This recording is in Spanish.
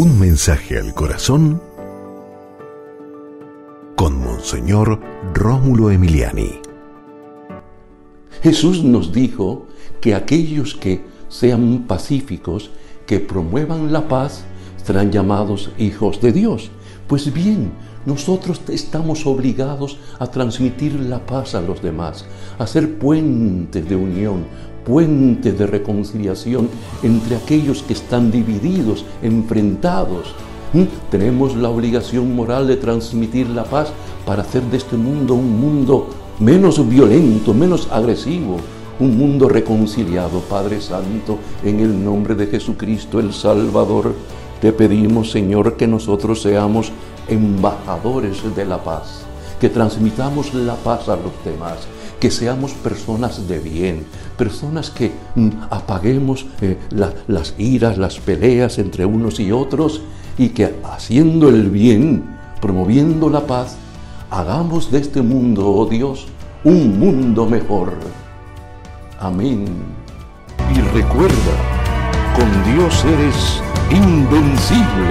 Un mensaje al corazón con Monseñor Rómulo Emiliani. Jesús nos dijo que aquellos que sean pacíficos, que promuevan la paz, serán llamados hijos de Dios. Pues bien, nosotros estamos obligados a transmitir la paz a los demás, a ser puentes de unión, puentes de reconciliación entre aquellos que están divididos, enfrentados. ¿Mm? Tenemos la obligación moral de transmitir la paz para hacer de este mundo un mundo menos violento, menos agresivo, un mundo reconciliado, Padre Santo, en el nombre de Jesucristo el Salvador. Te pedimos, Señor, que nosotros seamos embajadores de la paz, que transmitamos la paz a los demás, que seamos personas de bien, personas que mm, apaguemos eh, las iras, las peleas entre unos y otros y que haciendo el bien, promoviendo la paz, hagamos de este mundo, oh Dios, un mundo mejor. Amén. Y recuerda, con Dios eres invencible.